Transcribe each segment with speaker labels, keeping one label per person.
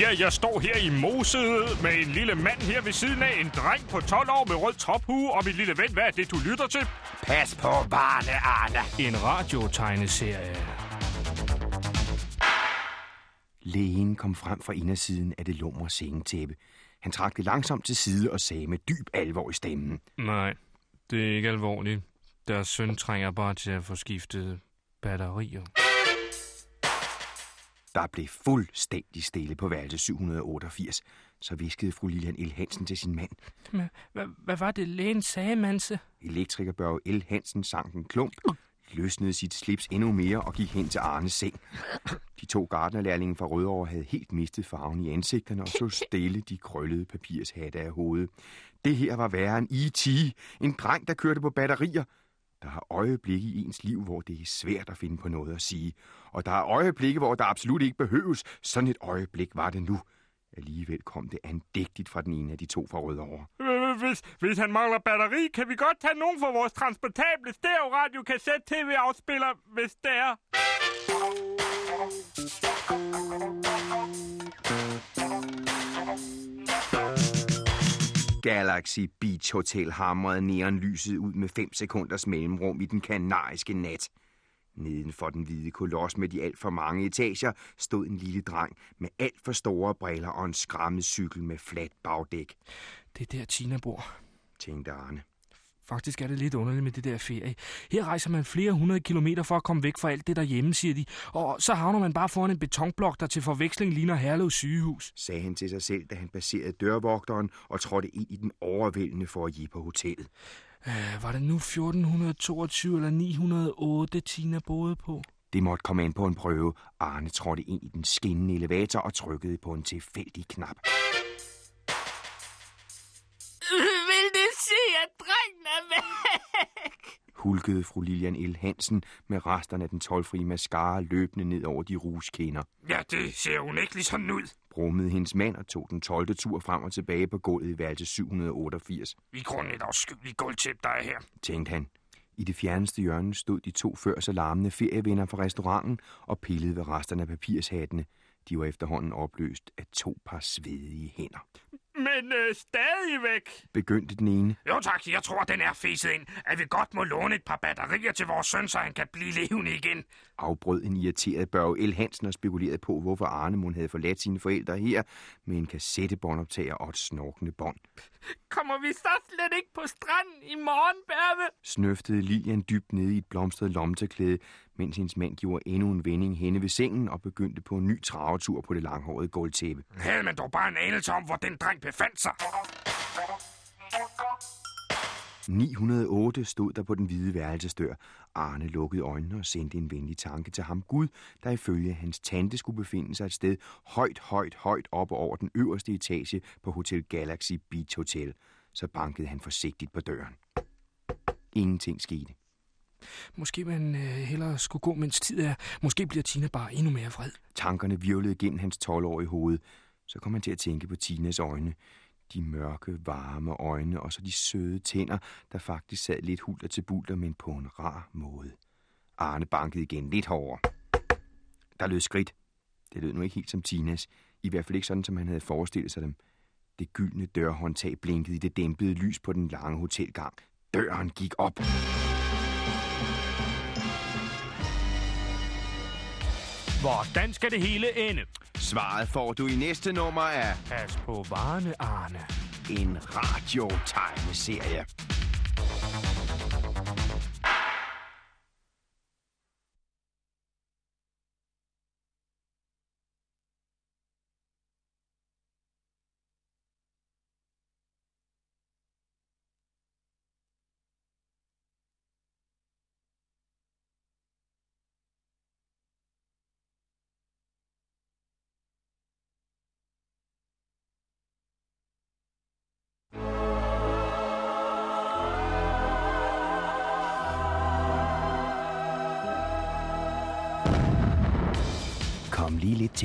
Speaker 1: Ja, jeg står her i Mosede med en lille mand her ved siden af. En dreng på 12 år med rød tophue. Og min lille ven, hvad er det, du lytter til?
Speaker 2: Pas på barne, Arne.
Speaker 1: En radiotegneserie.
Speaker 2: Lægen kom frem fra indersiden af det lumre sengetæppe. Han trak det langsomt til side og sagde med dyb alvor i stemmen.
Speaker 1: Nej, det er ikke alvorligt. Deres søn trænger bare til at få skiftet batterier.
Speaker 2: Der blev fuldstændig stille på værelse 788. Så viskede fru Lilian L. Hansen til sin mand.
Speaker 1: Men, hvad, hvad var det, lægen sagde, Manse?
Speaker 2: Elektriker Børge L. Hansen sank en klump, løsnede sit slips endnu mere og gik hen til Arnes seng. De to gardnerlærlinge fra Rødovre havde helt mistet farven i ansigterne og så stille de krøllede papirshatte af hovedet. Det her var værre end E.T., en dreng, der kørte på batterier. Der er øjeblikke i ens liv, hvor det er svært at finde på noget at sige. Og der er øjeblikke, hvor der absolut ikke behøves. Sådan et øjeblik var det nu. Alligevel kom det andægtigt fra den ene af de to fra Rødovre.
Speaker 1: Hvis, hvis han mangler batteri, kan vi godt tage nogen fra vores transportable stereo-radio kassette tv-afspiller, hvis det er.
Speaker 2: Galaxy Beach Hotel hamrede neonlyset ud med 5 sekunders mellemrum i den kanariske nat. Neden for den hvide koloss med de alt for mange etager stod en lille dreng med alt for store briller og en skrammet cykel med fladt bagdæk,
Speaker 1: Det er der, Tina bor.
Speaker 2: tænkte Arne.
Speaker 1: Faktisk er det lidt underligt med det der ferie. Her rejser man flere hundrede kilometer for at komme væk fra alt det derhjemme, siger de. Og så havner man bare foran en betonblok, der til forveksling ligner Herlev sygehus.
Speaker 2: sagde han til sig selv, da han passerede dørvogteren og trådte ind i den overvældende foyer på hotellet.
Speaker 1: Øh, var det nu 1422 eller 908, Tina boede på?
Speaker 2: Det måtte komme an på en prøve. Arne trådte ind i den skinnende elevator og trykkede på en tilfældig knap.
Speaker 3: Vil det sige, at drengen er væk?
Speaker 2: Hulkede fru Lilian L. Hansen med resterne af den tolvfri mascara løbende ned over de ruskinder.
Speaker 1: Ja, det ser unægteligt sådan ud.
Speaker 2: Brummede hendes mand og tog den 12. tur frem og tilbage på gulvet i værelse 788,
Speaker 1: Vi grunden et afskyeligt gulvtæp, der er her.
Speaker 2: tænkte han. I det fjerneste hjørne stod de to før så larmende ferievenner fra restauranten og pillede ved resterne af papirshattene. De var efterhånden opløst af to par svedige hænder.
Speaker 1: Men øh, stadigvæk.
Speaker 2: Begyndte den ene.
Speaker 1: Jo tak, jeg tror, den er fæset ind, at vi godt må låne et par batterier til vores søn, så han kan blive levende igen.
Speaker 2: Afbrød en irriteret Børge L. Hansen og spekulerede på, hvorfor Arne Mund havde forladt sine forældre her med en kassettebåndoptager og et snorkende bånd.
Speaker 3: Kommer vi så slet ikke på stranden i morgen, Berve?
Speaker 2: Snøftede Lilian dybt nede i et blomstret lommetørklæde, mens hendes mand gjorde endnu en vending henne ved sengen og begyndte på en ny travetur på det langhårede gulvtæppe.
Speaker 1: Havde man dog bare en anelse om, hvor den dreng befandt sig.
Speaker 2: 908 stod der på den hvide værelsesdør. Arne lukkede øjnene og sendte en venlig tanke til ham Gud, der ifølge hans tante skulle befinde sig et sted højt, højt, højt oppe over den øverste etage på Hotel Galaxy Beach Hotel. Så bankede han forsigtigt på døren. Ingenting skete.
Speaker 1: Måske man øh, hellere skulle gå, mens tid er. Måske bliver Tina bare endnu mere vred.
Speaker 2: Tankerne virvlede gennem hans 12-årige hoved. Så kom han til at tænke på Tinas øjne. De mørke, varme øjne og så de søde tænder, der faktisk sad lidt hulter til bulter, men på en rar måde. Arne bankede igen lidt hårdere. Der lød skridt. Det lød nu ikke helt som Tinas. I hvert fald ikke sådan, som han havde forestillet sig dem. Det gyldne dørhåndtag blinkede i det dæmpede lys på den lange hotelgang. Døren gik op.
Speaker 1: Hvordan skal det hele ende?
Speaker 2: Svaret får du i næste nummer af
Speaker 1: Pas på varene, Arne.
Speaker 2: en radiotegneserie.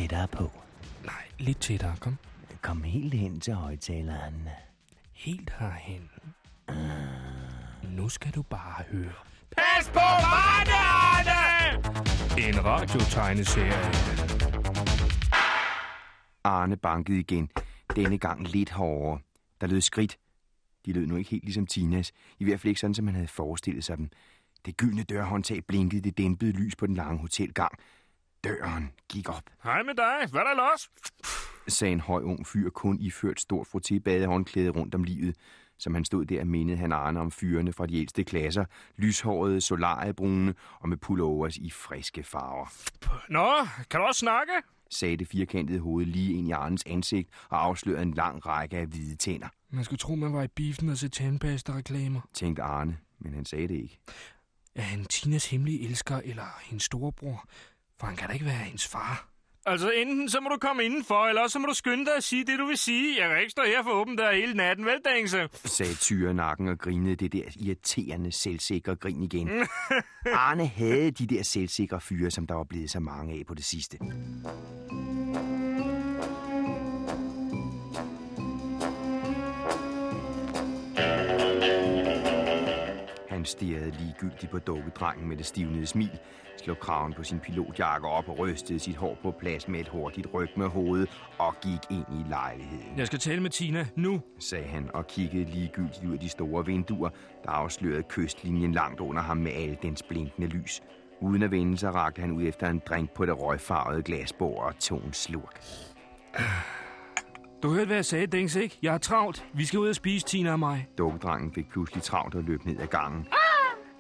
Speaker 4: Tættere på.
Speaker 1: Nej, lidt tættere, kom.
Speaker 4: Kom helt hen til højtaleren.
Speaker 1: Helt herhen. Nu skal du bare høre.
Speaker 3: Pas på varene, Arne!
Speaker 1: En radiotegneserie.
Speaker 2: Arne bankede igen. Denne gang lidt hårdere. Der lød skridt. De lød nu ikke helt ligesom Tinas. I hvert fald ikke sådan, som man havde forestillet sig dem. Det gyldne dørhåndtag blinkede det dæmpede lys på den lange hotelgang. Døren gik op,
Speaker 1: Hej med dig. Hvad er der los?
Speaker 2: sagde en høj ung fyr, kun iført stort frotébadehåndklæde rundt om livet. Som han stod der, mindede han Arne om fyrene fra de ældste klasser. Lyshårede, solariebrune og med pullovers i friske farver.
Speaker 1: Nå, kan du også snakke?
Speaker 2: sagde det firkantede hoved lige ind i Arnes ansigt og afslørede en lang række af hvide tænder,
Speaker 1: Man skulle tro, man var i biffen og se tandpasta-reklamer.
Speaker 2: tænkte Arne, men han sagde det ikke.
Speaker 1: Er han Tinas hemmelige elsker eller hendes storebror? For han kan da ikke være hendes far. Altså, enten så må du komme indenfor, eller så må du skynde dig at sige det, du vil sige. Jeg kan ikke stå her for åben der hele natten, vel, Dængse?
Speaker 2: sagde tyrenakken og grinede det der irriterende selvsikre grin igen. Arne havde de der selvsikre fyre, som der var blevet så mange af på det sidste. Han stirrede ligegyldigt på dukkedrengen med det stivnede smil, slog kraven på sin pilotjakke op og rystede sit hår på plads med et hurtigt ryg med hovedet og gik ind i lejligheden.
Speaker 1: Jeg skal tale med Tina nu.
Speaker 2: sagde han og kiggede ligegyldigt ud af de store vinduer, der afslørede kystlinjen langt under ham med alle dens blinkende lys. Uden at vende sig rakte han ud efter en drink på det røgfarvede glasbord og tog en slurk.
Speaker 1: Du hørte, hvad jeg sagde, Dings, ikke? Jeg er travlt. Vi skal ud og spise, Tina og mig.
Speaker 2: Dukkedrengen fik pludselig travlt og løb ned ad gangen.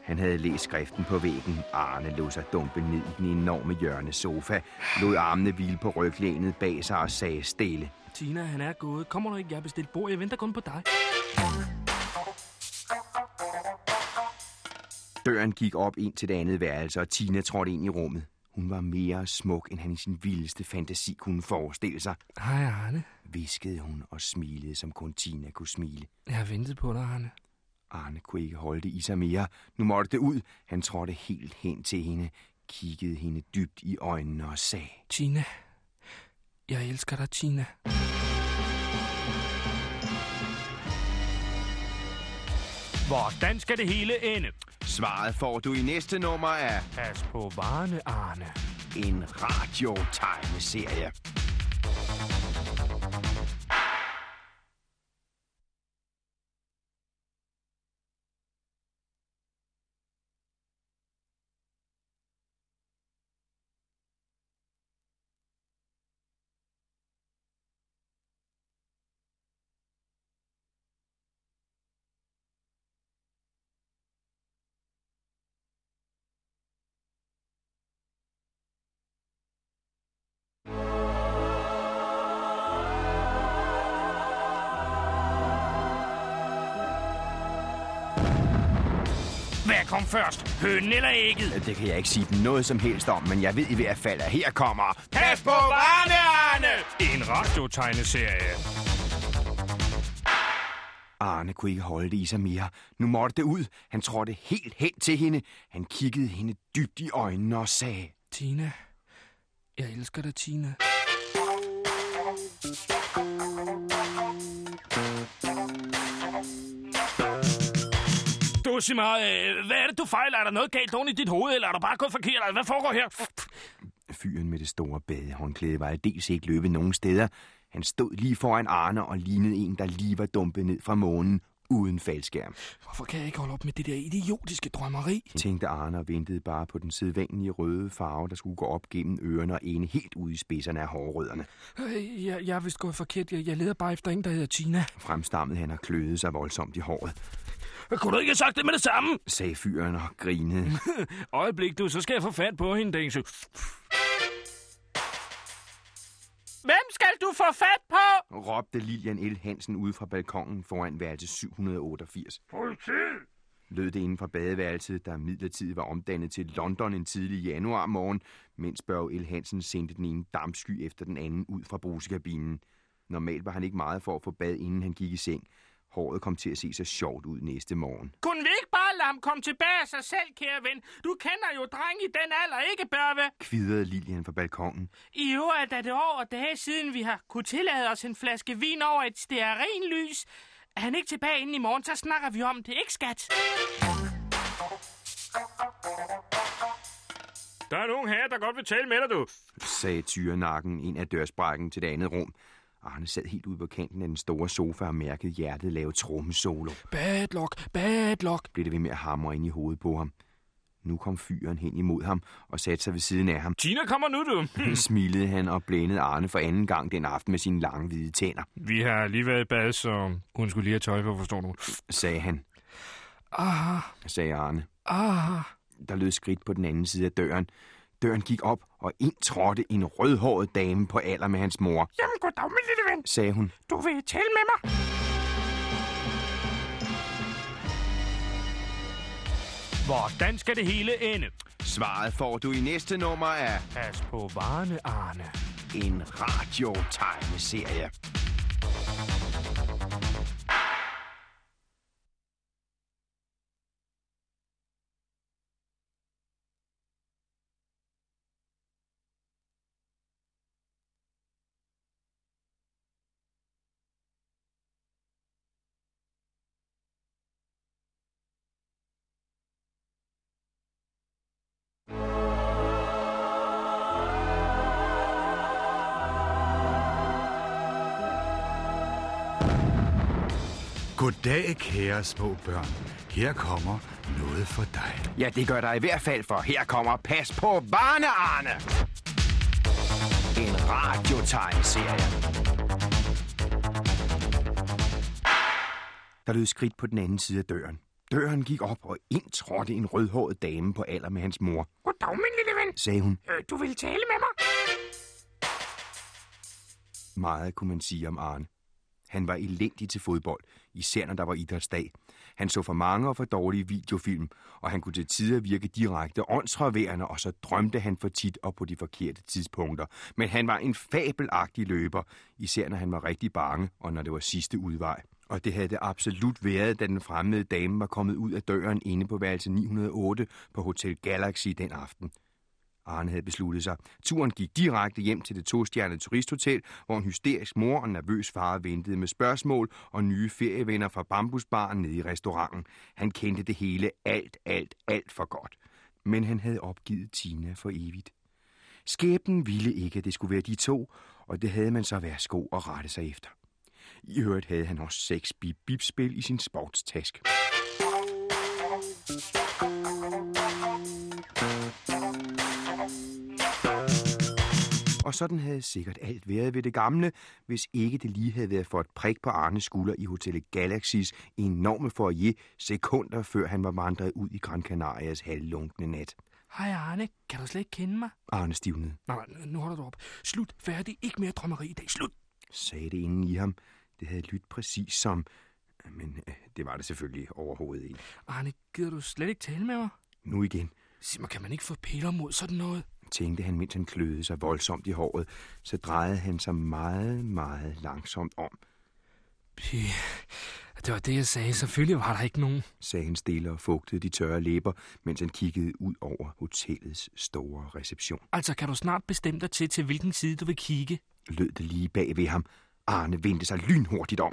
Speaker 2: Han havde læst skriften på væggen. Arne lå sig dumpe ned i den enorme hjørne sofa, lod armene hvile på ryglænet bag sig og sagde stille.
Speaker 1: Tina, han er gået. Kommer du ikke? Jeg har bestilt bord. Jeg venter kun på dig.
Speaker 2: Døren gik op ind til det andet værelse, og Tina trådte ind i rummet. Hun var mere smuk, end han i sin vildeste fantasi kunne forestille sig,
Speaker 1: Hej, Arne.
Speaker 2: viskede hun og smilede, som kun Tina kunne smile.
Speaker 1: Jeg har ventet på dig, Arne.
Speaker 2: Arne kunne ikke holde det i sig mere. Nu måtte det ud. Han trådte helt hen til hende, kiggede hende dybt i øjnene og sagde,
Speaker 1: Tina. Jeg elsker dig, Tina. Hvordan skal det hele ende?
Speaker 2: Svaret får du i næste nummer af
Speaker 1: Pas på varene, Arne.
Speaker 2: en radiotegneserie.
Speaker 1: Kom først? Hønen eller ægget?
Speaker 2: Det kan jeg ikke sige noget som helst om, men jeg ved i hvert fald, at her kommer...
Speaker 1: Pas på varene, Arne! En radiotegneserie.
Speaker 2: Arne kunne ikke holde det i sig mere. Nu måtte det ud. Han trådte helt hen til hende. Han kiggede hende dybt i øjnene og sagde...
Speaker 1: Tina. Jeg elsker dig, Tina. Sig mig, øh, hvad er det, du fejler? Er der noget galt oven i dit hoved, eller er du bare gået forkert? Hvad foregår her?
Speaker 2: Fyren med det store badehåndklæde var aldeles ikke løbet nogen steder. Han stod lige foran Arne og lignede en, der lige var dumpet ned fra månen uden faldskærm.
Speaker 1: Hvorfor kan jeg ikke holde op med det der idiotiske drømmeri?
Speaker 2: Tænkte Arne og ventede bare på den sædvanlige røde farve, der skulle gå op gennem ørerne og ene helt ud i spidserne af hårrødderne.
Speaker 1: Øh, Jeg, jeg er vist gået forkert. Jeg, jeg leder bare efter en, der hedder Tina.
Speaker 2: Fremstammede han og kløede sig voldsomt i håret,
Speaker 1: Kunne du ikke have sagt det med det samme?
Speaker 2: sagde fyren og grinede.
Speaker 1: Øjeblik, du, så skal jeg få fat på hende, Dengse. Hvem skal du få fat på?
Speaker 2: råbte Lilian L. Hansen ude fra balkongen foran værelse 788.
Speaker 1: Politi!
Speaker 2: Lød det inden fra badeværelset, der midlertidigt var omdannet til London en tidlig januar morgen, mens Børge L. Hansen sendte den ene dampsky efter den anden ud fra brusekabinen. Normalt var han ikke meget for at få bad, inden han gik i seng. Håret kom til at se så sjovt ud næste morgen.
Speaker 1: Kunne vi ikke bare lade ham komme tilbage af sig selv, kære ven? Du kender jo dreng i den alder, ikke, Børve?
Speaker 2: Kvidrede Lilian fra balkongen.
Speaker 1: I øvrigt er det over dage siden, vi har kunne tillade os en flaske vin over et stearinlys. Er han ikke tilbage inden i morgen, så snakker vi om det, ikke skat? Der er nogen her, der godt vil tale med dig, du.
Speaker 2: sagde tyrenakken ind af dørsprækken til det andet rum. Arne sad helt ude på kanten af den store sofa og mærkede hjertet lave trommesolo.
Speaker 1: Bad luck, bad luck.
Speaker 2: Blev det ved med at hamre ind i hovedet på ham. Nu kom fyren hen imod ham og satte sig ved siden af ham.
Speaker 1: Tina kommer nu, du.
Speaker 2: Smilede han og blændede Arne for anden gang den aften med sine lange hvide tænder,
Speaker 1: Vi har lige været i bad, så hun skulle lige have tøj på, forstår du.
Speaker 2: sagde han,
Speaker 1: Ah,
Speaker 2: sagde Arne.
Speaker 1: ah.
Speaker 2: Der lød skridt på den anden side af døren. Døren gik op, og ind trådte en rødhåret dame på alder med hans mor,
Speaker 1: Jamen, goddag, min lille ven.
Speaker 2: sagde hun.
Speaker 1: Du vil tale med mig? Hvordan skal det hele ende?
Speaker 2: Svaret får du i næste nummer af
Speaker 1: Pas på varene, Arne.
Speaker 2: en radiotegneserie.
Speaker 5: Kære små børn. Her kommer noget for dig.
Speaker 2: Ja, det gør der i hvert fald, for her kommer Pas på Varne, Arne. En radiotegneserie. Der lød skridt på den anden side af døren. Døren gik op, og ind trådte en rødhåret dame på alder med hans mor,
Speaker 1: Goddag, min lille ven.
Speaker 2: sagde hun.
Speaker 1: Øh, du vil tale med mig?
Speaker 2: Meget kunne man sige om Arne. Han var elendig til fodbold, især når der var idrætsdag. Han så for mange og for dårlige videofilm, og han kunne til tider virke direkte åndsfraværende, og så drømte han for tit og på de forkerte tidspunkter. Men han var en fabelagtig løber, især når han var rigtig bange, og når det var sidste udvej. Og det havde det absolut været, da den fremmede dame var kommet ud af døren inde på værelse 908 på Hotel Galaxy den aften. Arne havde besluttet sig. Turen gik direkte hjem til det tostjernede turisthotel, hvor en hysterisk mor og en nervøs far ventede med spørgsmål og nye ferievenner fra bambusbaren nede i restauranten. Han kendte det hele alt, alt, alt for godt. Men han havde opgivet Tina for evigt. Skæbnen ville ikke, at det skulle være de to, og det havde man så værsgo at rette sig efter. I øvrigt havde han også seks bip-bip-spil i sin sportstaske. Og sådan havde sikkert alt været ved det gamle, hvis ikke det lige havde været for et prik på Arnes skulder i Hotel Galaxys enorme foyer sekunder før han var vandret ud i Gran Canarias halvlunkne nat.
Speaker 1: Hej, Arne. Kan du slet ikke kende mig?
Speaker 2: Arne stivnede,
Speaker 1: Nej, nej, nu holder du op. Slut. Færdig. Ikke mere drømmeri i dag. Slut.
Speaker 2: sagde det inden i ham. Det havde lyttet præcis som... Men øh, det var det selvfølgelig overhovedet ikke.
Speaker 1: Arne, gider du slet ikke tale med mig?
Speaker 2: Nu igen,
Speaker 1: Sig mig, kan man ikke få piller mod sådan noget?
Speaker 2: tænkte han, mens han kløede sig voldsomt i håret. Så drejede han sig meget, meget langsomt om,
Speaker 1: Py, det var det, jeg sagde. Selvfølgelig var der ikke nogen.
Speaker 2: sagde han stille og fugtede de tørre læber, mens han kiggede ud over hotellets store reception.
Speaker 1: Altså, kan du snart bestemme dig til, til hvilken side du vil kigge?
Speaker 2: Lød det lige bag ved ham. Arne vendte sig lynhurtigt om.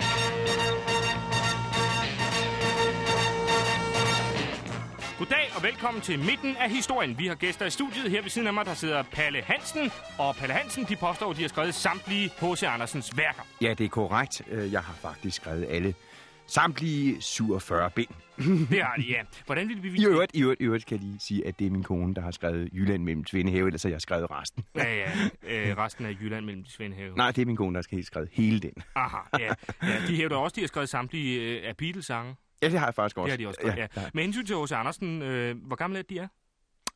Speaker 1: Goddag og velkommen til midten af historien. Vi har gæster i studiet. Her ved siden af mig, der sidder Palle Hansen. Og Palle Hansen, de påstår, at de har skrevet samtlige H.C. Andersens værker.
Speaker 2: Ja, det er korrekt. Øh, Jeg har faktisk skrevet alle. Samtlige 47 bind.
Speaker 1: Det har de, ja. Hvordan vil de
Speaker 2: I
Speaker 1: bevise
Speaker 2: øvrigt, i øvrigt, i øvrigt kan jeg lige sige, at det er min kone, der har skrevet Jylland mellem Tvindehave, ellers har jeg skrevet resten.
Speaker 1: Ja, ja. Øh, resten af Jylland mellem de Svendhave.
Speaker 2: Nej, det er min kone, der har skrevet hele den.
Speaker 1: Aha, ja. ja. De hævder også, de har skrevet samtlige øh, af Beatles-sange.
Speaker 2: Ja, det har jeg faktisk også.
Speaker 1: Det har de også skrevet, ja.
Speaker 2: ja.
Speaker 1: Med hensyn til H.C. Andersen, øh, hvor gamle er de er?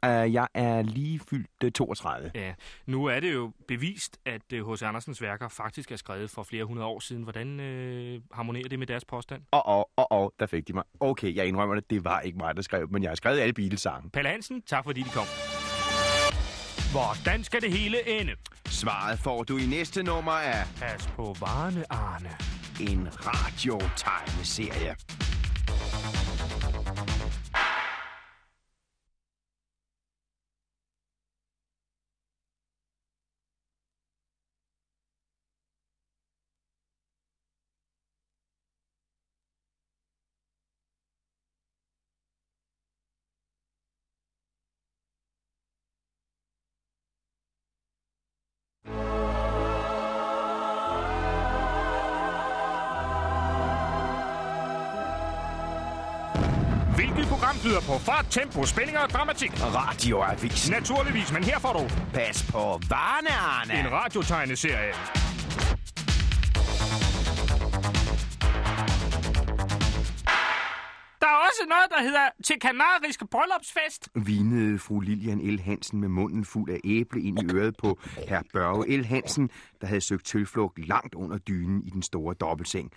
Speaker 2: Uh, jeg er lige fyldt uh, 32.
Speaker 1: Ja, nu er det jo bevist, at H.C. Andersens værker faktisk er skrevet for flere hundrede år siden. Hvordan øh, harmonerer det med deres påstand?
Speaker 2: Og, og, og, og, der fik de mig. Okay, jeg indrømmer det, det var ikke mig, der skrev, men jeg har skrevet alle Beatles-sange.
Speaker 1: Palle Hansen, tak fordi de kom. Hvordan skal det hele ende?
Speaker 2: Svaret får du i næste nummer af
Speaker 1: Pas på varene, Arne.
Speaker 2: en radiotegneserie.
Speaker 1: Program byder på fart, tempo, spænding og dramatik?
Speaker 2: Radioavis.
Speaker 1: Naturligvis, men her får du
Speaker 2: Pas på varne, Arne.
Speaker 1: en radiotegneserie. Der er også noget, der hedder til kanarisk bryllupsfest.
Speaker 2: Vinede fru Lilian L. Hansen med munden fuld af æble ind i øret på herr Børge L. Hansen, der havde søgt tilflugt langt under dynen i den store dobbeltseng.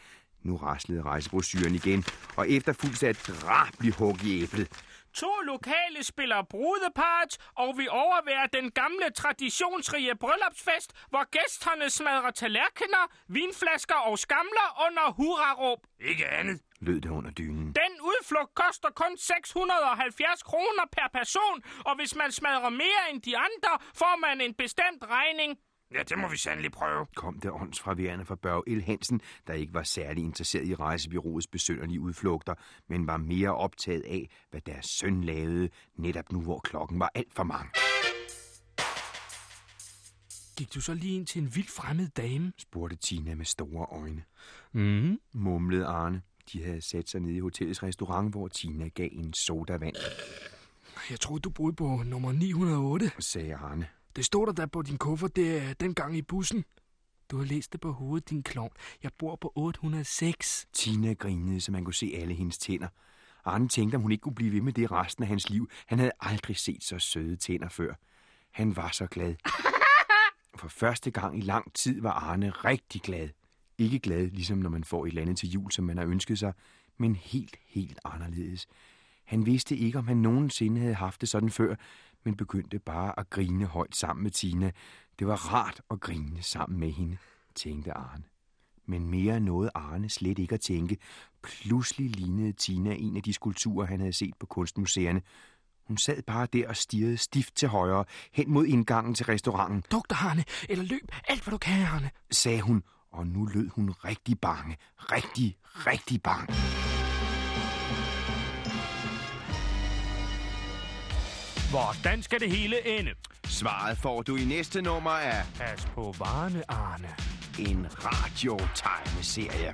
Speaker 2: Nu raslede rejsebrosyren igen, og efterfulgt af et drabelig hug i æblet.
Speaker 1: To lokale spiller brudepart, og vi overværer den gamle traditionsrige bryllupsfest, hvor gæsterne smadrer tallerkener, vinflasker og skamler under hurraråb. Ikke andet.
Speaker 2: Lød det under dynen.
Speaker 1: Den udflugt koster kun 670 kroner per person, og hvis man smadrer mere end de andre, får man en bestemt regning. Ja, det må vi sandelig prøve.
Speaker 2: kom det åndsfraværende fra Børge L. Hansen, der ikke var særlig interesseret i rejsebyråets besønderlige udflugter, men var mere optaget af, hvad deres søn lavede, netop nu hvor klokken var alt for mange.
Speaker 1: Gik du så lige ind til en vild fremmed dame?
Speaker 2: spurgte Tina med store øjne.
Speaker 1: Mm.
Speaker 2: Mumlede Arne. De havde sat sig ned i hotellets restaurant, hvor Tina gav en sodavand,
Speaker 1: Jeg troede, du boede på nummer 908.
Speaker 2: sagde Arne.
Speaker 1: Det stod der da på din kuffert der, dengang i bussen. Du har læst det på hovedet, din klovn. Jeg bor på 806.
Speaker 2: Tina grinede, så man kunne se alle hendes tænder. Arne tænkte, om hun ikke kunne blive ved med det resten af hans liv. Han havde aldrig set så søde tænder før. Han var så glad. For første gang i lang tid var Arne rigtig glad. Ikke glad, ligesom når man får et eller andet til jul, som man har ønsket sig, men helt, helt anderledes. Han vidste ikke, om han nogensinde havde haft det sådan før, men begyndte bare at grine højt sammen med Tina. Det var rart at grine sammen med hende, tænkte Arne. Men mere nåede Arne slet ikke at tænke. Pludselig lignede Tina en af de skulpturer, han havde set på kunstmuseerne. Hun sad bare der og stirrede stift til højre, hen mod indgangen til restauranten,
Speaker 1: Duk dig, Arne, eller løb alt, hvad du kan, Arne.
Speaker 2: sagde hun, og nu lød hun rigtig bange. Rigtig, rigtig bange.
Speaker 1: Hvordan skal det hele ende?
Speaker 2: Svaret får du i næste nummer af
Speaker 1: Pas på varene, Arne.
Speaker 2: en radiotegneserie.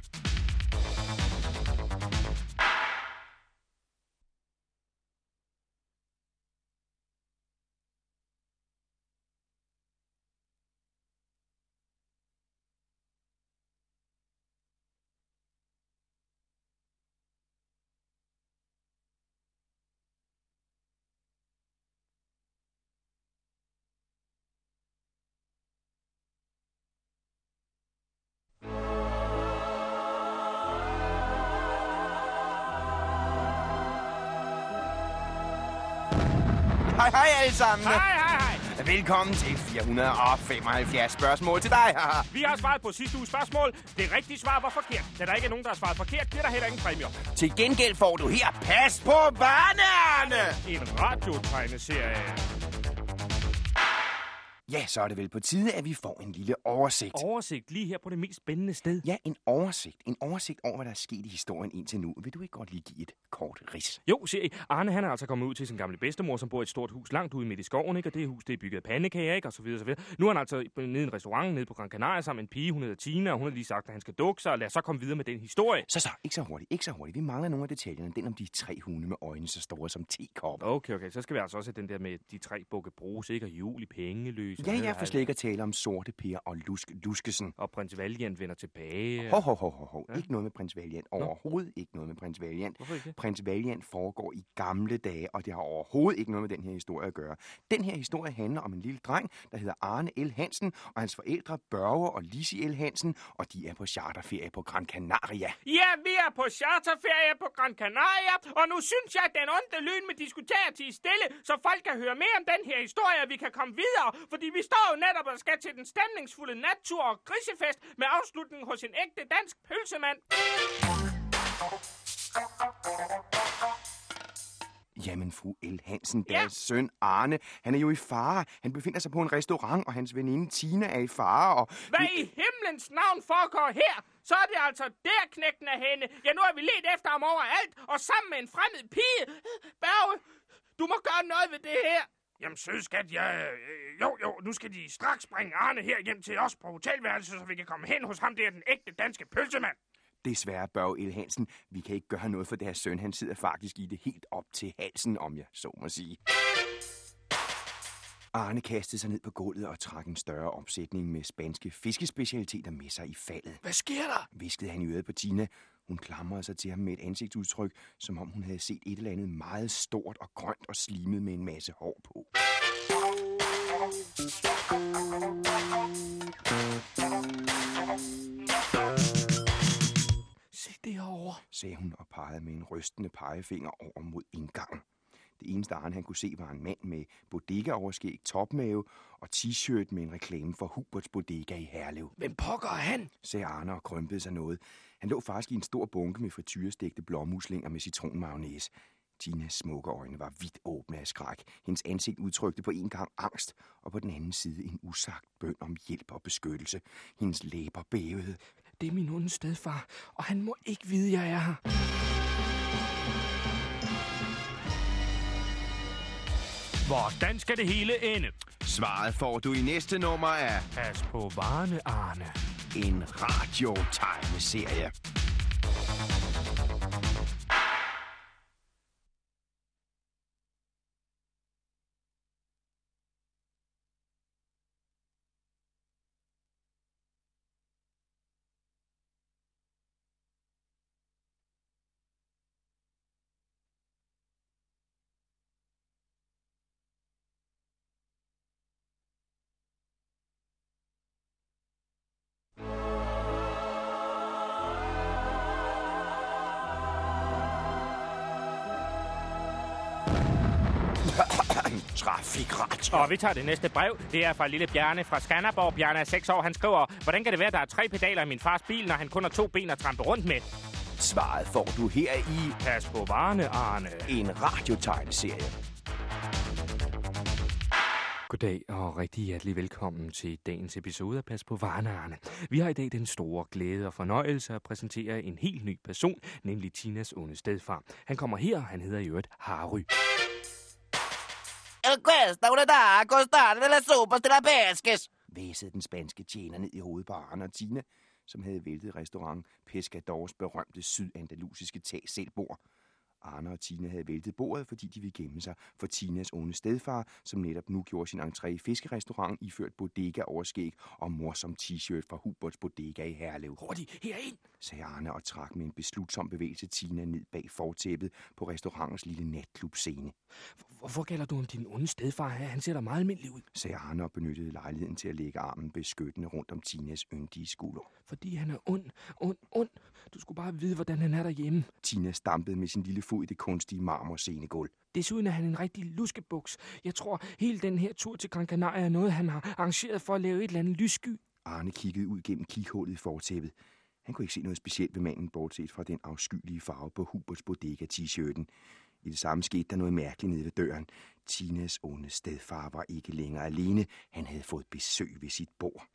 Speaker 2: Hej hej alle sammen.
Speaker 1: Hej, hej, hej.
Speaker 2: Velkommen til 475 spørgsmål til dig.
Speaker 1: Vi har svaret på sidste uges spørgsmål. Det rigtige svar var forkert. Da der ikke er nogen, der har svaret forkert, bliver der heller ingen præmier.
Speaker 2: til gengæld får du her Pas på barnerne.
Speaker 1: En radiotegneserie.
Speaker 2: Ja, så er det vel på tide, at vi får en lille oversigt.
Speaker 1: Oversigt lige her på det mest spændende sted.
Speaker 2: Ja, en oversigt. En oversigt over, hvad der er sket i historien indtil nu. Vil du ikke godt lige give et kort ris?
Speaker 1: Jo, se, Arne han er altså kommet ud til sin gamle bedstemor, som bor i et stort hus langt ude midt i skoven, ikke? Og det hus, det er bygget af pandekager, ikke? Og så videre, så videre. Nu er han altså nede i en restaurant nede på Gran Canaria sammen med en pige, hun hedder Tina, og hun har lige sagt, at han skal dukke sig, og lad os så komme videre med den historie.
Speaker 2: Så så, ikke så hurtigt, ikke så hurtigt. Vi mangler nogle af detaljerne. Den om de tre hunde med øjne så store som tekopper.
Speaker 1: Okay, okay, så skal vi altså også have den der med de tre bukke brus, ikke? Og jul i pengeløs.
Speaker 2: Ja, jeg får slet ikke at tale om Sorte Per og Lusk Luskesen.
Speaker 1: Og prins Valiant vender tilbage.
Speaker 2: Hov, hov, hov, hov, hov.
Speaker 1: Ja.
Speaker 2: Ikke noget med prins Valiant. Overhovedet ikke noget med prins Valiant.
Speaker 1: Hvorfor ikke?
Speaker 2: Prins Valiant foregår i gamle dage, og det har overhovedet ikke noget med den her historie at gøre. Den her historie handler om en lille dreng, der hedder Arne L. Hansen, og hans forældre Børge og Lisi L. Hansen, og de er på charterferie på Gran Canaria.
Speaker 1: Ja, vi er på charterferie på Gran Canaria, og nu synes jeg, at den onde lyn med diskuterer til stille, så folk kan høre mere om den her historie, og vi kan komme videre, fordi vi står jo netop og skal til den stemningsfulde nattur og grisefest med afslutning hos en ægte dansk pølsemand.
Speaker 2: Jamen, fru L. Hansen,
Speaker 1: Ja.
Speaker 2: deres søn Arne, han er jo i fare. Han befinder sig på en restaurant, og hans veninde Tina er i fare, og...
Speaker 1: Hvad i himlens navn foregår her? Så er det altså der knækken af hende. Ja, nu har vi let efter ham overalt, og sammen med en fremmed pige. Børge, du må gøre noget ved det her. Jamen, sød skat, ja, øh, jo, jo, nu skal de straks bringe Arne her hjem til os på hotelværelset, så vi kan komme hen hos ham der, den ægte danske pølsemand.
Speaker 2: Desværre, Børge El Hansen, vi kan ikke gøre noget for deres søn. Han sidder faktisk i det helt op til halsen, om jeg så må sige. Arne kastede sig ned på gulvet og trak en større opsætning med spanske fiskespecialiteter med sig i faldet.
Speaker 1: Hvad sker der?
Speaker 2: Viskede han i øret på Tina. Hun klamrede sig til ham med et ansigtsudtryk, som om hun havde set et eller andet meget stort og grønt og slimet med en masse hår på.
Speaker 1: Se derovre.
Speaker 2: sagde hun og pegede med en rystende pegefinger over mod indgangen. Det eneste Arne han kunne se var en mand med bodega-overskæg, topmave og t-shirt med en reklame for Huberts Bodega i Herlev.
Speaker 1: Hvem pokker er han?
Speaker 2: sagde Arne og krympede sig noget. Han lå faktisk i en stor bunke med frityrestegte blåmuslinger med citronmayonnaise. Tinas smukke øjne var vidt åbne af skræk. Hendes ansigt udtrykte på en gang angst, og på den anden side en usagt bøn om hjælp og beskyttelse. Hendes læber bævede.
Speaker 1: Det er min onde stedfar, og han må ikke vide, jeg er her. Hvordan skal det hele ende?
Speaker 2: Svaret får du i næste nummer af
Speaker 1: Pas på varene, Arne.
Speaker 2: en radiotegneserie. Trafikradio.
Speaker 6: Og vi tager det næste brev. Det er fra lille Bjarne fra Skanderborg. Bjarne er 6 år. Han skriver, hvordan kan det være, at der er tre pedaler i min fars bil, når han kun har to ben at trampe rundt med?
Speaker 2: Svaret får du her i
Speaker 6: Pas på varene, Arne.
Speaker 2: en radiotegneserie.
Speaker 1: Goddag og rigtig hjertelig velkommen til dagens episode af Pas på varene, Arne. Vi har i dag den store glæde og fornøjelse at præsentere en helt ny person, nemlig Tinas onde stedfar. Han kommer her, og han hedder i øvrigt Harry.
Speaker 3: El questa è una da costare delle sopa della pesches.
Speaker 2: Væsede den spanske tjener ned i hovedet på Arne og Tina, som havde væltet restaurant Pescadors berømte sydandalusiske tag selvbord. Arne og Tina havde væltet bordet, fordi de ville gemme sig for Tinas onde stedfar, som netop nu gjorde sin entré i fiskerestaurant iført bodega overskæg og morsom t-shirt fra Huberts Bodega i Herlev.
Speaker 1: Hurtigt, herind!
Speaker 2: sagde Arne og trak med en beslutsom bevægelse Tina ned bag fortæppet på restaurantens lille natklubscene.
Speaker 1: Hvorfor gælder du om din onde stedfar? Han ser da meget almindelig ud.
Speaker 2: sagde Arne og benyttede lejligheden til at lægge armen beskyttende rundt om Tinas yndige skulder.
Speaker 1: Fordi han er ond, ond, bare vide, hvordan han er derhjemme.
Speaker 2: Tina stampede med sin lille fod i det kunstige marmorscenegulv.
Speaker 1: Desuden er han en rigtig luskebuks. Jeg tror, hele den her tur til Gran Canaria er noget, han har arrangeret for at lave et eller andet lyssky.
Speaker 2: Arne kiggede ud gennem kighullet i fortæppet. Han kunne ikke se noget specielt ved manden, bortset fra den afskyelige farve på Huberts Bodega-t-shirten. I det samme skete der noget mærkeligt nede ved døren. Tinas onde stedfar var ikke længere alene. Han havde fået besøg ved sit bord.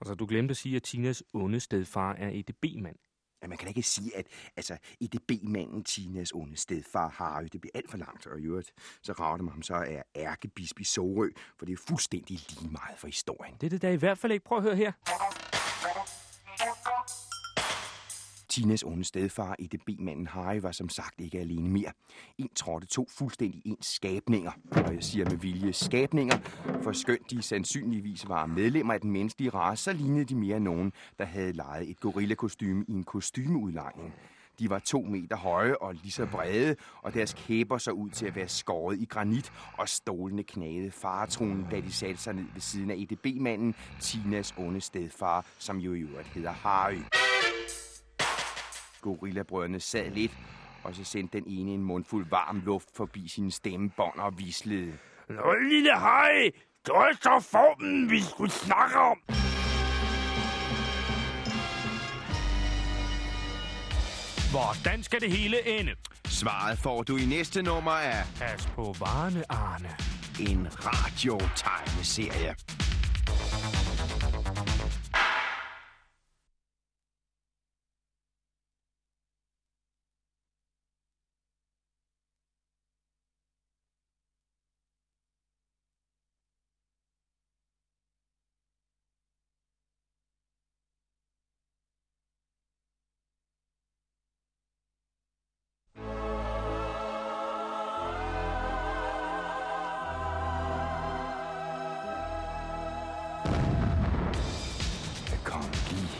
Speaker 1: Altså, du glemte at sige, at Tinas onde stedfar er EDB-mand.
Speaker 2: Ja, man kan da ikke sige, at altså, EDB-manden Tinas onde stedfar Harry, det bliver alt for langt, og i øvrigt, så rager det mig ham så er ærkebisp i Sorø, for det er fuldstændig lige meget for historien.
Speaker 1: Det er det da i hvert fald ikke. Prøv at høre her.
Speaker 2: Tinas onde stedfar, EDB-manden Harry, var som sagt ikke alene mere. En trådte to fuldstændig ens skabninger, og jeg siger med vilje skabninger, for skønt de sandsynligvis var medlemmer af den menneskelige race, så lignede de mere nogen, der havde lejet et gorillakostyme i en kostymeudlejning. De var to meter høje og lige så brede, og deres kæber så ud til at være skåret i granit, og stolene knagede faretronen, da de satte sig ned ved siden af EDB-manden, Tinas onde stedfar, som jo i øvrigt hedder Harry. Gorillabrødrene sad lidt, og så sendte den ene en mundfuld varm luft forbi sine stemmebånd og vislede.
Speaker 6: Nå, lille hej! Det var så formen, vi skulle snakke om.
Speaker 1: Hvordan skal det hele ende?
Speaker 2: Svaret får du i næste nummer af
Speaker 1: Pas på varene, Arne.
Speaker 2: en radiotegneserie.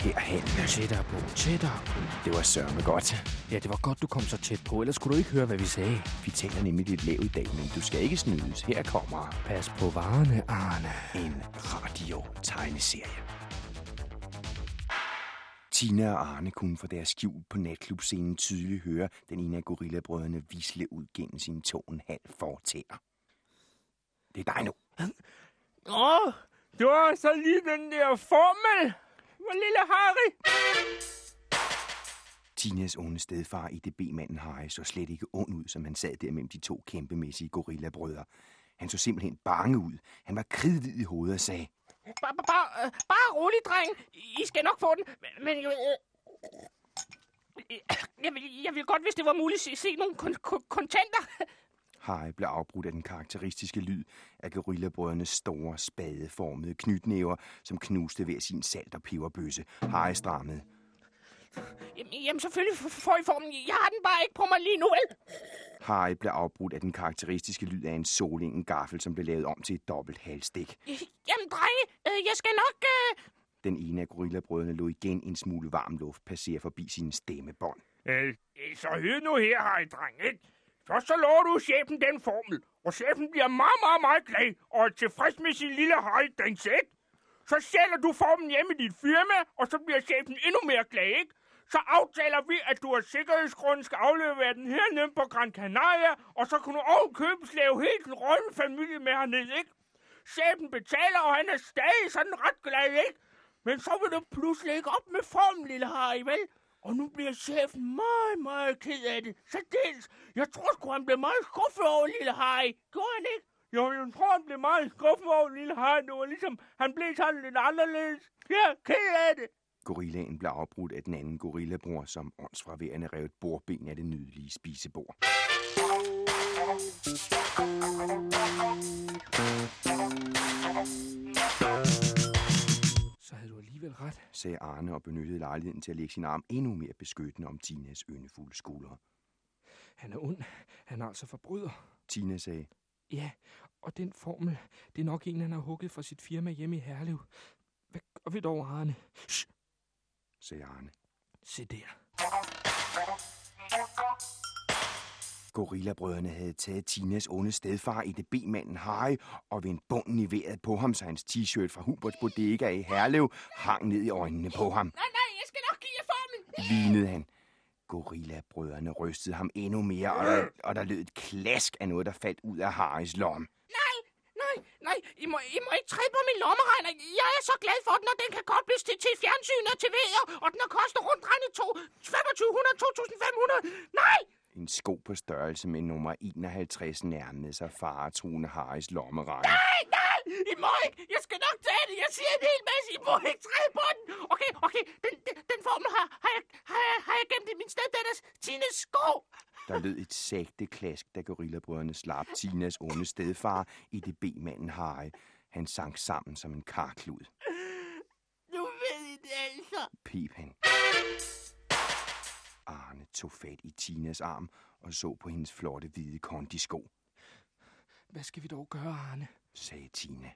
Speaker 2: Herhen.
Speaker 1: Tættere på, tættere på.
Speaker 2: Det var sørme godt.
Speaker 1: Ja, det var godt, du kom så tæt på, ellers kunne du ikke høre, hvad vi sagde.
Speaker 2: Vi taler nemlig lidt lavt i dag, men du skal ikke snydes. Her kommer
Speaker 1: Pas på varerne, Arne.
Speaker 2: en radio-tegneserie. Tina og Arne kunne fra deres skjul på natklubscenen tydeligt høre den ene af gorillabrødrene visle ud gennem sine to og en halv fortænder. Det er dig nu.
Speaker 6: Åh, det var så lige den der formel. Hvor lille Harry.
Speaker 2: Tinas onde stedfar i det B-manden Harry så slet ikke ond ud, som han sad der mellem de to kæmpemæssige gorillabrødre. Han så simpelthen bange ud. Han var kridhvid i hovedet og sagde,
Speaker 3: Bare, bare, øh, bare rolig, dreng. I skal nok få den. Men, men øh, jeg, vil, jeg vil godt, hvis det var muligt, se, se nogle kon- kon- kontanter.
Speaker 2: Harry blev afbrudt af den karakteristiske lyd af gorillabrødrenes store, spadeformede knytnæver, som knuste hver sin salt- og peberbøsse. Harry strammede.
Speaker 3: Jamen, jamen selvfølgelig får I formen. Jeg har den bare ikke på mig lige nu, vel?
Speaker 2: Harry blev afbrudt af den karakteristiske lyd af en solingen gaffel, som blev lavet om til et dobbelt halvstik.
Speaker 3: Jamen, drenge, øh, jeg skal nok... Øh...
Speaker 2: Den ene af gorillabrødrene lå igen en smule varm luft passere forbi sine stemmebånd.
Speaker 6: Øh, så hør nu her, Harry, dreng, ikke? Først så lover du chefen den formel, og chefen bliver meget, meget, meget glad og er tilfreds med sin lille Harry den ikke? Så sælger du formen hjemme i dit firma, og så bliver chefen endnu mere glad, ikke? Så aftaler vi, at du af sikkerhedsgrunden skal aflevere den hernede på Gran Canaria, og så kan du ovenkøbes lave helt en røde familie med hernede, ikke? Chefen betaler, og han er stadig sådan ret glad, ikke? Men så vil du pludselig ikke op med formen, lille Harry, vel? Og nu bliver chefen meget, meget ked af det. Så dels, jeg tror sgu, han blev meget skuffet over lille Harry. Gjorde han ikke? Jo, jeg tror, han blev meget skuffet over lille Harry. Det var ligesom, han blev sådan lidt anderledes. Ja, ked af det.
Speaker 2: Gorillaen blev afbrudt af den anden gorillabror, som åndsfraværende rev et bordben af det nydelige spisebord.
Speaker 1: Alligevel ret.
Speaker 2: sagde Arne og benyttede lejligheden til at lægge sin arm endnu mere beskyttende om Tinas yndefulde skuldre.
Speaker 1: Han er ond. Han er altså forbryder.
Speaker 2: Tina sagde,
Speaker 1: Ja, og den formel, det er nok en, han har hugget fra sit firma hjemme i Herlev. Hvad gør vi dog, Arne? Shh,
Speaker 2: sagde Arne.
Speaker 1: se der.
Speaker 2: Gorillabrødrene havde taget Tinas onde stedfar i det B-manden Harry og vendt bunden i vejret på ham, så hans t-shirt fra Huberts Bodega i Herlev hang ned i øjnene på ham.
Speaker 3: Nej, nej, jeg skal nok give jer formen.
Speaker 2: Vinede han. Gorillabrødrene rystede ham endnu mere, og der, og der lød et klask af noget, der faldt ud af Harrys lom.
Speaker 3: Nej, nej, nej. I må, I må ikke træde på min lommeregner. Jeg er så glad for den, og den kan kobles til, til fjernsyn og til vejr, og den har kostet rundt regnet to, 2500, 2500. Nej!
Speaker 2: En sko på størrelse med nummer 51 nærmede sig faretruende Harrys lommeregn.
Speaker 3: Nej, nej! I må ikke! Jeg skal nok tage det! Jeg siger en hel masse! I må ikke træde på den! Okay, okay, den, den, den formel har, har, jeg, har, jeg, har jeg gemt i min steddatters Tines sko!
Speaker 2: Der lød et sagte klask, da gorillabrødrene slap Tinas onde stedfar i det B-manden Harry. Han sank sammen som en karklud.
Speaker 3: Nu ved I det altså!
Speaker 2: Pip han. Arne tog fat i Tinas arm og så på hendes flotte hvide kondisko,
Speaker 1: Hvad skal vi dog gøre, Arne?
Speaker 2: sagde Tina.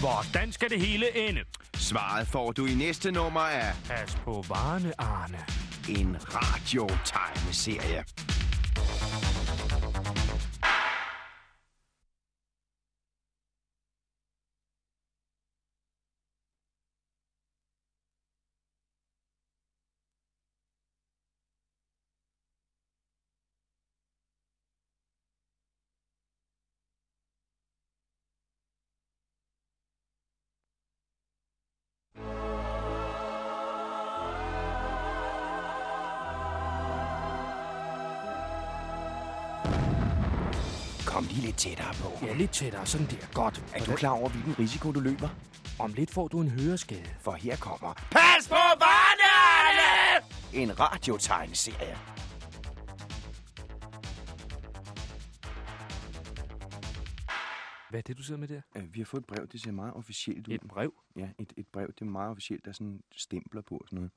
Speaker 6: Hvordan skal det hele ende?
Speaker 2: Svaret får du i næste nummer af
Speaker 1: Pas på varerne, Arne.
Speaker 2: en radiotegneserie. Kom lige lidt tættere på.
Speaker 1: Ja, lidt tættere, sådan der. Godt.
Speaker 2: Er du klar over, hvilken risiko du løber?
Speaker 1: Om lidt får du en høreskade.
Speaker 2: For her kommer
Speaker 3: Pas på barnet!
Speaker 2: en radiotegneserie.
Speaker 1: Hvad er det, du sidder med der?
Speaker 2: Øh, Vi har fået et brev, det ser meget officielt ud.
Speaker 1: Et brev?
Speaker 2: Ja, et, et brev, det er meget officielt, der er sådan stempler på og sådan noget.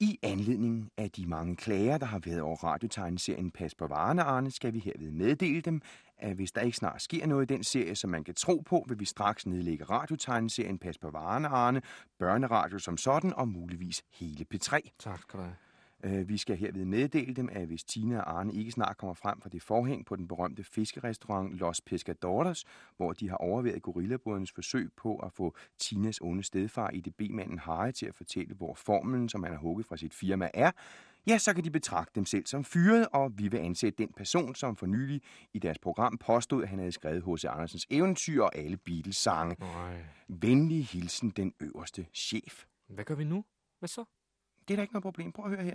Speaker 2: I anledning af de mange klager, der har været over radiotegneserien Pas på varerne, Arne, skal vi herved meddele dem, at hvis der ikke snart sker noget i den serie, som man kan tro på, vil vi straks nedlægge radiotegneserien Pas på varerne, Arne, børneradio som sådan, og muligvis hele P3.
Speaker 1: Tak skal du have.
Speaker 2: Øh, Vi skal herved meddele dem, at hvis Tina og Arne ikke snart kommer frem fra det forhæng på den berømte fiskerestaurant Los Pescadores, hvor de har overværet gorillabrødrenes forsøg på at få Tinas onde stedfar i det B-manden Harry til at fortælle, hvor formelen, som han har hugget fra sit firma, er, ja, så kan de betragte dem selv som fyret, og vi vil ansætte den person, som for nylig i deres program påstod, at han havde skrevet H.C. Andersens eventyr og alle Beatles-sange. Venlig hilsen den øverste chef.
Speaker 1: Hvad gør vi nu? Hvad så?
Speaker 2: Det er da ikke noget problem. Prøv at høre her.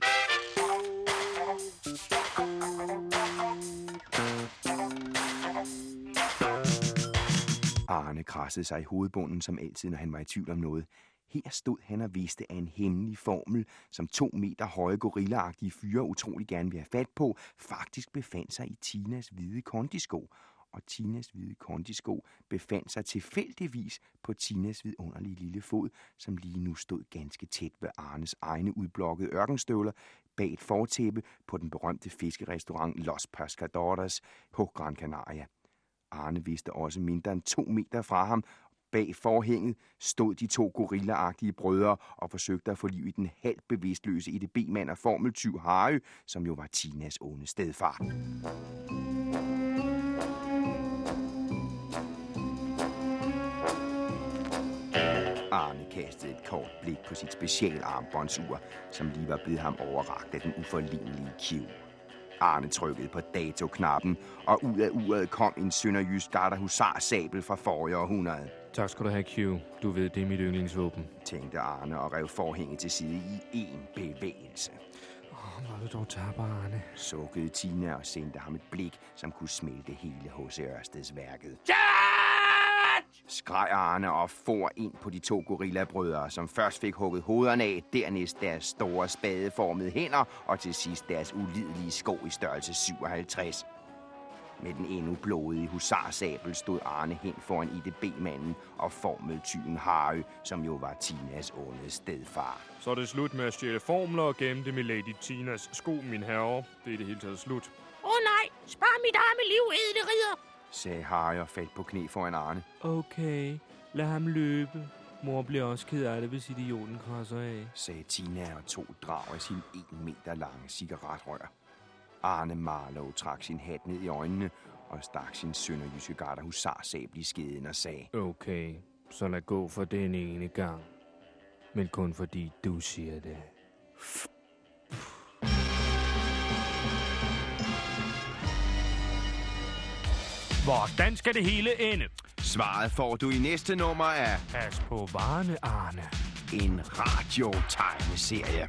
Speaker 2: Arne krassede sig i hovedbunden som altid, når han var i tvivl om noget. Her stod han og vidste, af en hemmelig formel, som to meter høje gorillaagtige fyre utrolig gerne ville have fat på, faktisk befandt sig i Tinas hvide kondisko. Og Tinas hvide kondisko befandt sig tilfældigvis på Tinas vidunderlige lille fod, som lige nu stod ganske tæt ved Arnes egne udblokkede ørkenstøvler bag et fortæppe på den berømte fiskerestaurant Los Pescadores på Gran Canaria. Arne vidste også mindre end to meter fra ham. Bag forhænget stod de to gorillaagtige brødre og forsøgte at få liv i den halvt bevidstløse EDB-mand og formeltyv Harry, som jo var Tinas onde stedfar. Kastede et kort blik på sit specialarmbåndsur, som lige var blevet ham overragt af den uforlignelige kiv. Arne trykkede på datoknappen, og ud af uret kom en sønderjysk gardahusar-sabel fra forrige århundrede.
Speaker 1: Tak skal du have, Q. Du ved, det er mit yndlingsvåben.
Speaker 2: tænkte Arne og rev forhænget til side i én bevægelse.
Speaker 1: Åh, hvor er du dog taber, Arne.
Speaker 2: Sukkede Tina og sendte ham et blik, som kunne smelte hele H.C. Ørsteds værket. Skreg Arne og for ind på de to gorillabrødre, som først fik hugget hovederne af, dernæst deres store spadeformede hænder, og til sidst deres ulidelige sko i størrelse 57. Med den endnu blodige husarsabel stod Arne hen foran IDB-manden og formeltyven Harry, som jo var Tinas onde stedfar.
Speaker 1: Så er det slut med at stjæle formler og gemme dem i Lady Tinas sko, min herre. Det er det hele taget slut.
Speaker 3: Åh oh, nej, spar mit arme liv, edle ridder.
Speaker 2: Sagde Harry og faldt på knæ foran Arne.
Speaker 1: Okay, lad ham løbe. Mor bliver også ked af det, hvis idioten krasser af.
Speaker 2: sagde Tina og tog drag af sin en meter lange cigaretrør. Arne Marlow trak sin hat ned i øjnene og stak sin sønderjyske garderhusarsabel i skeden og sagde,
Speaker 1: Okay, så lad gå for den ene gang. Men kun fordi du siger det. Hvordan skal det hele ende?
Speaker 2: Svaret får du i næste nummer af
Speaker 1: Pas på varene, Arne.
Speaker 2: en radiotegneserie.